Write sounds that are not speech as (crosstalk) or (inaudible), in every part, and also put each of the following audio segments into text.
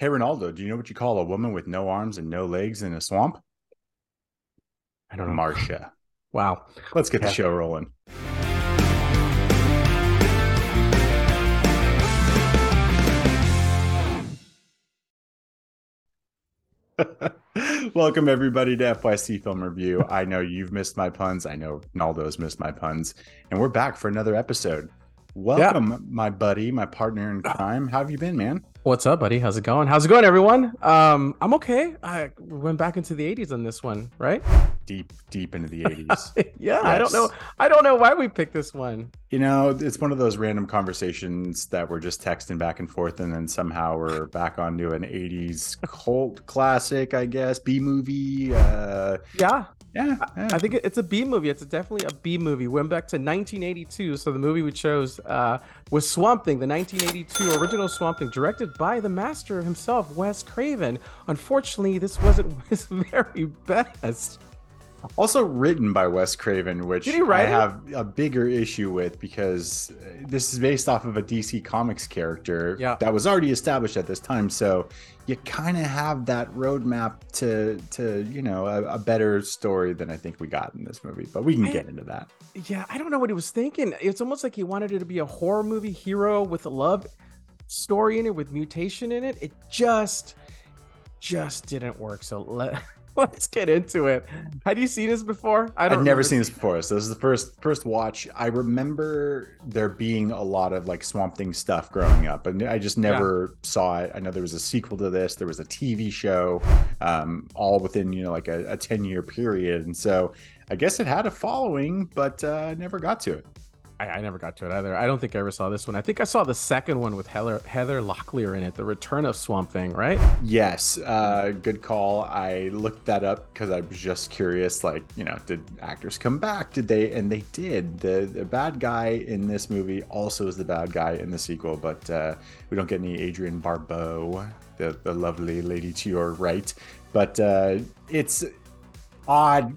Hey, Ronaldo, do you know what you call a woman with no arms and no legs in a swamp? I don't know. Marcia. (laughs) Wow. Let's get the show rolling. (laughs) Welcome everybody to FYC Film Review. I know you've missed my puns. I know Naldo's missed my puns, and we're back for another episode. Welcome, my buddy, my partner in crime. How have you been, man? What's up, buddy? How's it going? How's it going, everyone? Um, I'm okay. I went back into the 80s on this one, right? Deep, deep into the (laughs) 80s. yeah, I don't know. I don't know why we picked this one. You know, it's one of those random conversations that we're just texting back and forth, and then somehow we're back onto an 80s cult classic, I guess, B movie. Uh, Yeah, yeah, yeah. I think it's a B movie. It's definitely a B movie. Went back to 1982. So the movie we chose uh, was Swamp Thing, the 1982 original Swamp Thing, directed by the master himself, Wes Craven. Unfortunately, this wasn't (laughs) his very best. Also written by Wes Craven, which Did he write I it? have a bigger issue with because uh, this is based off of a DC Comics character Yeah. that was already established at this time. So you kind of have that roadmap to to you know a, a better story than I think we got in this movie. But we can I- get into that. Yeah, I don't know what he was thinking. It's almost like he wanted it to be a horror movie hero with a love story in it, with mutation in it. It just, just didn't work. So let (laughs) let's get into it. Had you seen this before? I I've never seen this before, so this is the first first watch. I remember there being a lot of like Swamp Thing stuff growing up, and I just never saw it. I know there was a sequel to this. There was a TV show, um, all within you know like a, a ten year period, and so I guess it had a following, but uh, I never got to it. I, I never got to it either. I don't think I ever saw this one. I think I saw the second one with Heather Heather Locklear in it, The Return of Swamp Thing, right? Yes, uh, good call. I looked that up because I was just curious. Like, you know, did actors come back? Did they? And they did. The the bad guy in this movie also is the bad guy in the sequel, but uh, we don't get any Adrienne Barbeau, the the lovely lady to your right. But uh, it's odd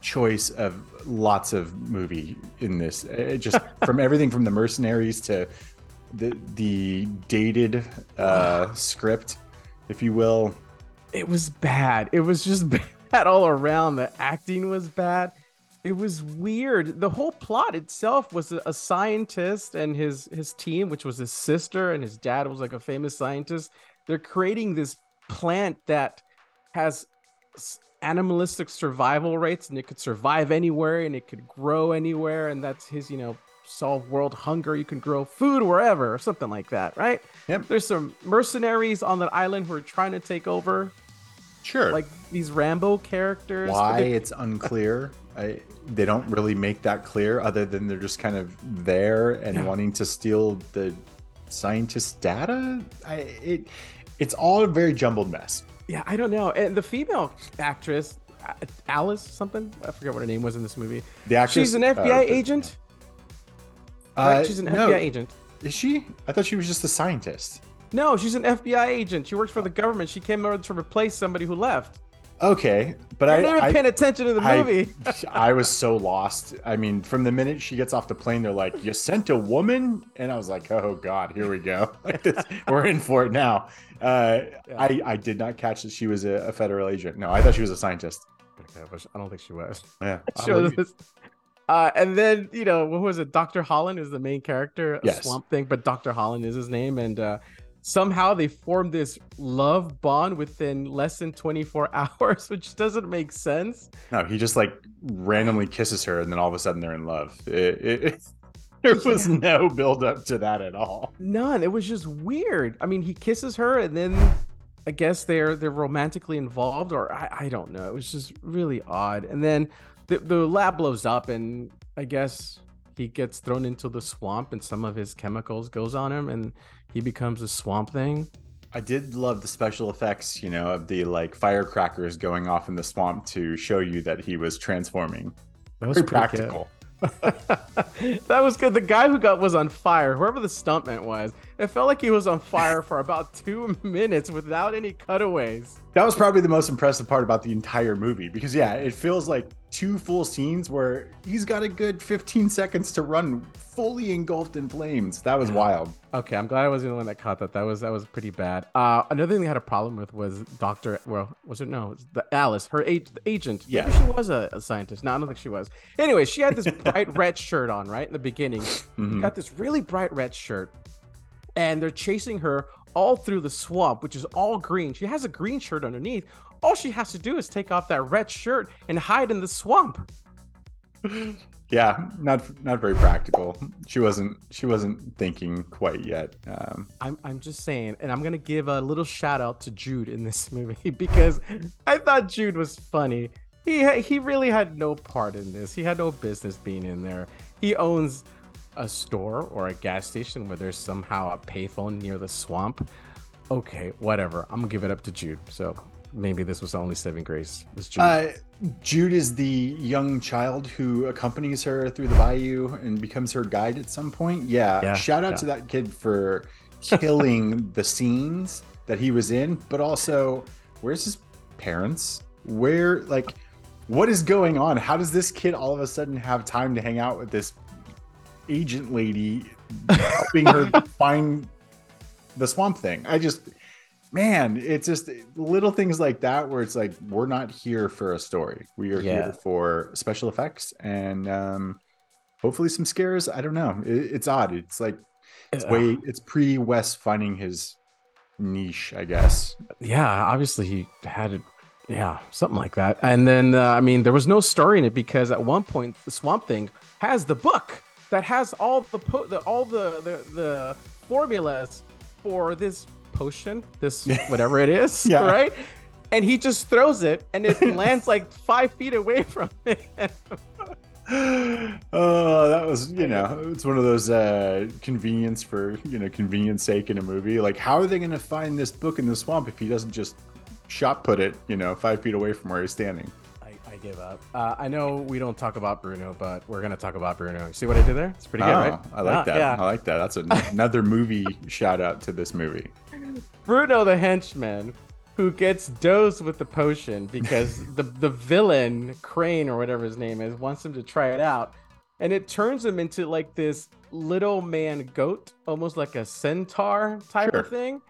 choice of lots of movie in this. It just (laughs) from everything from the mercenaries to the the dated uh, script, if you will. it was bad. It was just (laughs) bad all around. The acting was bad. It was weird. The whole plot itself was a, scientist and his his team, which was his sister and his dad was like a famous scientist. They're creating this plant that has animalistic survival rates and it could survive anywhere and it could grow anywhere and that's his, you know, solve world hunger. You can grow food wherever or something like that, right? Yep. There's some mercenaries on that island who are trying to take over Sure. like these Rambo characters. why they- it's unclear. I, they don't really make that clear, other than they're just kind of there and Yeah. wanting to steal the scientist data. I, it it's all a very jumbled mess. Yeah, I don't know. And the female actress, Alice something, I forget what her name was in this movie. The actress, She's an uh, FBI the- agent. Uh, right? She's an no, FBI agent. Is she? I thought she was just a scientist. No, she's an FBI agent. She works for the government. She came over to replace somebody who left. Okay, but You're I, not even I paying attention to the I- movie. I was so lost. I mean, from the minute she gets off the plane, they're like, "You sent a woman," and I was like, "Oh God, here we go. (laughs) Like this, we're in for it now." Uh, Yeah. I I did not catch that she was a, a federal agent. No, I thought she was a scientist. Okay, but I don't think she was. Yeah, I'll Show believe you. this- Uh, and then you know what was it? Dr. Holland is the main character, Yes. Swamp Thing, but Dr. Holland is his name, and uh, somehow they formed this love bond within less than 24 (laughs) hours, which doesn't make sense. no, he just like randomly kisses her, and then all of a sudden they're in love. It, it, it- (laughs) there was no build up to that at all. None. It was just weird. I mean, he kisses her, and then I guess they're they're romantically involved, or I, I don't know. It was just really odd. And then the the lab blows up, and I guess he gets thrown into the swamp, and some of his chemicals goes on him, and he becomes a swamp thing. I did love the special effects, you know, of the like firecrackers going off in the swamp to show you that he was transforming. That was Very practical. (laughs) that was good. The guy who got was on fire. Whoever the stuntman was, It felt like he was on fire for about (laughs) two minutes without any cutaways. That was probably the most impressive part about the entire movie because yeah, it feels like two full scenes where he's got a good 15 seconds to run fully engulfed in flames. That was wild. Okay, I'm glad I was the only one that caught that. That was that was pretty bad. Uh, another thing they had a problem with was Doctor. Well, was it no? It was the Alice, her agent. Yeah. Maybe she was a, a scientist. No, I don't think she was. Anyway, she had this bright (laughs) red shirt on, right in the beginning. Mhm. Got this really bright red shirt, and they're chasing her all through the swamp, which is all green. She has a green shirt underneath. All she has to do is take off that red shirt and hide in the swamp. (laughs) Yeah, not not very practical. She wasn't she wasn't thinking quite yet. Um, I'm I'm just saying, and I'm gonna give a little shout out to Jude in this (laughs) movie because I thought Jude was funny. He he really had no part in this. He had no business being in there. He owns a store or a gas station where there's somehow a payphone near the swamp. Okay, whatever. I'm gonna give it up to Jude. So maybe this was the only saving grace. Was Jude? Uh, Jude is the young child who accompanies her through the bayou and becomes her guide at some point. Yeah, Yeah, shout out yeah. to that kid for killing (laughs) the scenes that he was in, but also where's his parents? Where like what is going on? How does this kid all of a sudden have time to hang out with this agent lady (laughs) helping her find the swamp thing? I just man, it's just little things like that where it's like we're not here for a story. We are Yeah. here for special effects and um hopefully some scares. I don't know. It, it's odd. It's like it's way it's pre Wes finding his niche, I guess. yeah, obviously he had it. Yeah, something like that. And then, uh, I mean, there was no story in it because at one point the Swamp Thing has the book that has all the po- the all the, the the formulas for this potion, this (laughs) whatever it is, Yeah. right? And he just throws it, and it (laughs) lands like five feet away from it. (laughs) oh, that was you know, it's one of those uh convenience for you know convenience sake in a movie. Like, how are they going to find this book in the swamp if he doesn't just shot put it, you know, five feet away from where he's standing? Give up. Uh, I know we don't talk about Bruno, but we're gonna talk about Bruno. See what I did there? It's pretty good, Oh, right? I like Ah, that. Yeah. I like that. That's an- (laughs) another movie shout out to this movie. Bruno the henchman who gets dosed with the potion because (laughs) the the villain Crane or whatever his name is wants him to try it out, and it turns him into like this little man goat, almost like a centaur type Sure. of thing.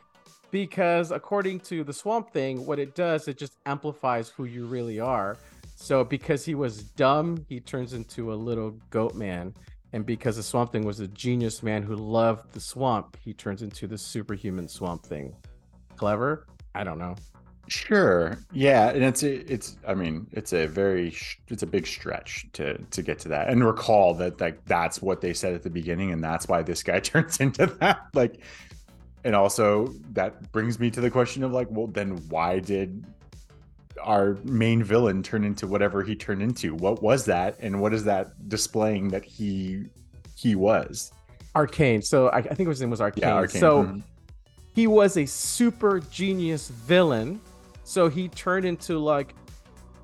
Because according to the Swamp Thing, what it does it just amplifies who you really are. So because he was dumb, he turns into a little goat man. And because the Swamp Thing was a genius man who loved the swamp, he turns into the superhuman Swamp Thing. Clever? I don't know. Sure. Yeah, and it's it's I mean, it's a very it's a big stretch to to get to that. And recall that like that's what they said at the beginning and that's why this guy (laughs) turns into that. Like and also that brings me to the question of like, well then why did our main villain turn into whatever he turned into? What was that and what is that displaying that he he was? Arcane. So I, I think his name was Arcane. Yeah, Arcane. So Mhm. he was a super genius villain. So he turned into like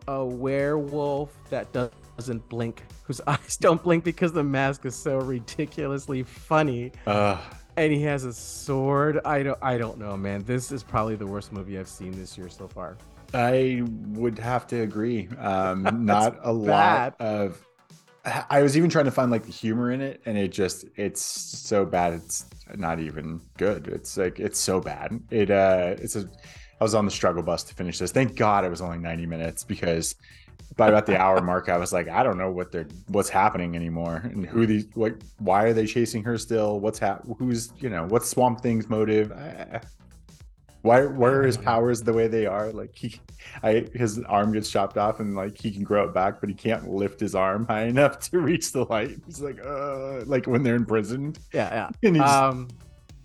a werewolf that does- doesn't blink, whose (laughs) eyes don't blink because the mask is so ridiculously funny. uh And he has a sword. I don't I don't know, man. This is probably the worst movie I've seen this year so far. I would have to agree. Um, (laughs) not a bad. lot of. I was even trying to find like the humor in it, and it just it's so bad. It's not even good. It's like it's so bad. It uh, it's a. I was on the struggle bus to finish this. Thank God it was only ninety minutes because by about the hour mark, I was like, I don't know what they're what's happening anymore, and who these what why are they chasing her still? What's hap? Who's you know what's Swamp Thing's motive? I, why why are his powers the way they are? Like he, I his arm gets chopped off and like he can grow it back, but he can't lift his arm high enough (laughs) to reach the light. He's like, uh, like when they're imprisoned. Yeah, (laughs) And he's, yeah. Um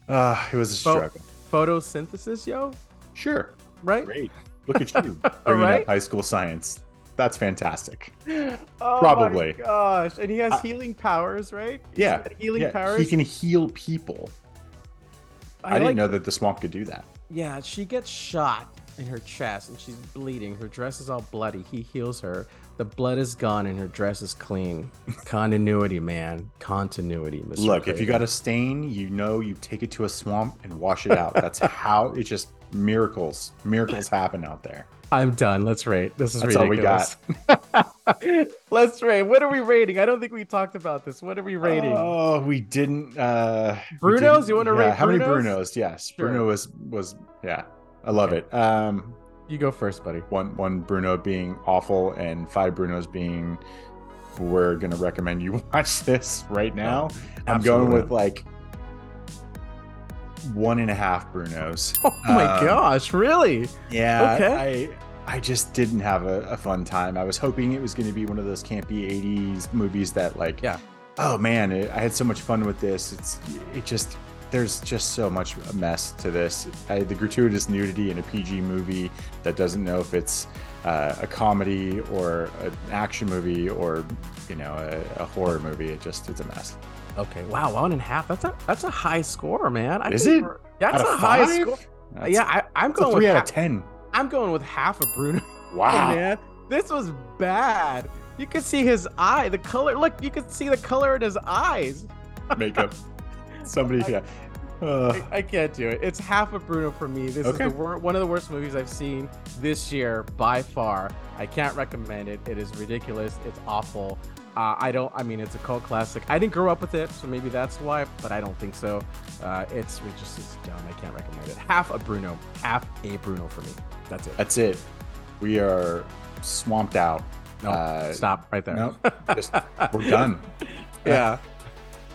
uh, it was a struggle. photosynthesis, yo, Sure, right? great. Look at you (laughs) bringing Right? up high school science. That's fantastic. Oh Probably. my gosh. And he has I- healing powers, right? Yeah, healing Yeah, powers. he can heal people. I, like- didn't know that the swamp could do that. Yeah, she gets shot in her chest and she's bleeding. Her dress is all bloody. He heals her. The blood is gone and her dress is clean. (laughs) Continuity, man. Continuity. Mr. Look, if you got a stain, you know you take it to a swamp and wash it out. That's (laughs) how it just miracles. Miracles (laughs) happen out there. I'm done. Let's rate. This is That's all we ridiculous. (laughs) Let's rate. What are we rating? I don't think we talked about this. What are we rating? Oh, we didn't. uh Brunos? didn't- You wanna yeah, rate How many Brunos? Brunos? Yes, Sure. Bruno was was yeah. I love it. Um, you go first, buddy. one one Bruno being awful and five Brunos being we're gonna recommend you (laughs) watch this right now. I'm going with like one and a half Brunos. (laughs) Oh my Um, gosh, really? Yeah. Okay. I I just didn't have a, a fun time. I was hoping it was going to be one of those campy '80s movies that like, Yeah. oh man, it, I had so much fun with this. It's it just there's just so much mess to this. I, the gratuitous nudity in a PG movie that doesn't know if it's uh, a comedy or an action movie or you know a, a horror movie. It just it's a mess. Okay. Wow, one and a half. That's a that's a high score, man. I Is it? That's a high five? score. That's- yeah, I, I'm going three with out half, of ten. I'm going with half a Bruno. (laughs) Wow. man. This was bad. You could see his eye, the color. Look, you could see the color in his eyes. Makeup. (laughs) Somebody, yeah. Uh, I, I can't do it. It's half a Bruno for me. This Okay. is the wor- one of the worst movies I've seen this year by far. I can't recommend it. It is ridiculous. It's awful. Uh, I don't. I mean, it's a cult classic. I didn't grow up with it, so maybe that's why. But I don't think so. Uh, it's it just is dumb. I can't recommend it. Half a Bruno. Half a Bruno for me. That's it. That's it. We are swamped out. No, uh, stop right there. No, (laughs) just we're done. Yeah.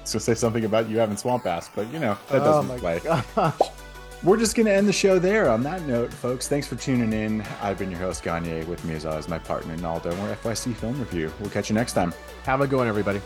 So say something about you having swamp ass, but you know that oh doesn't my play. gosh. (laughs) We're just gonna end the show there. On that note, folks, thanks for tuning in. I've been your host Gagne. With me as always, my partner Naldo. We're FYC Film Review. We'll catch you next time. Have a good one, everybody.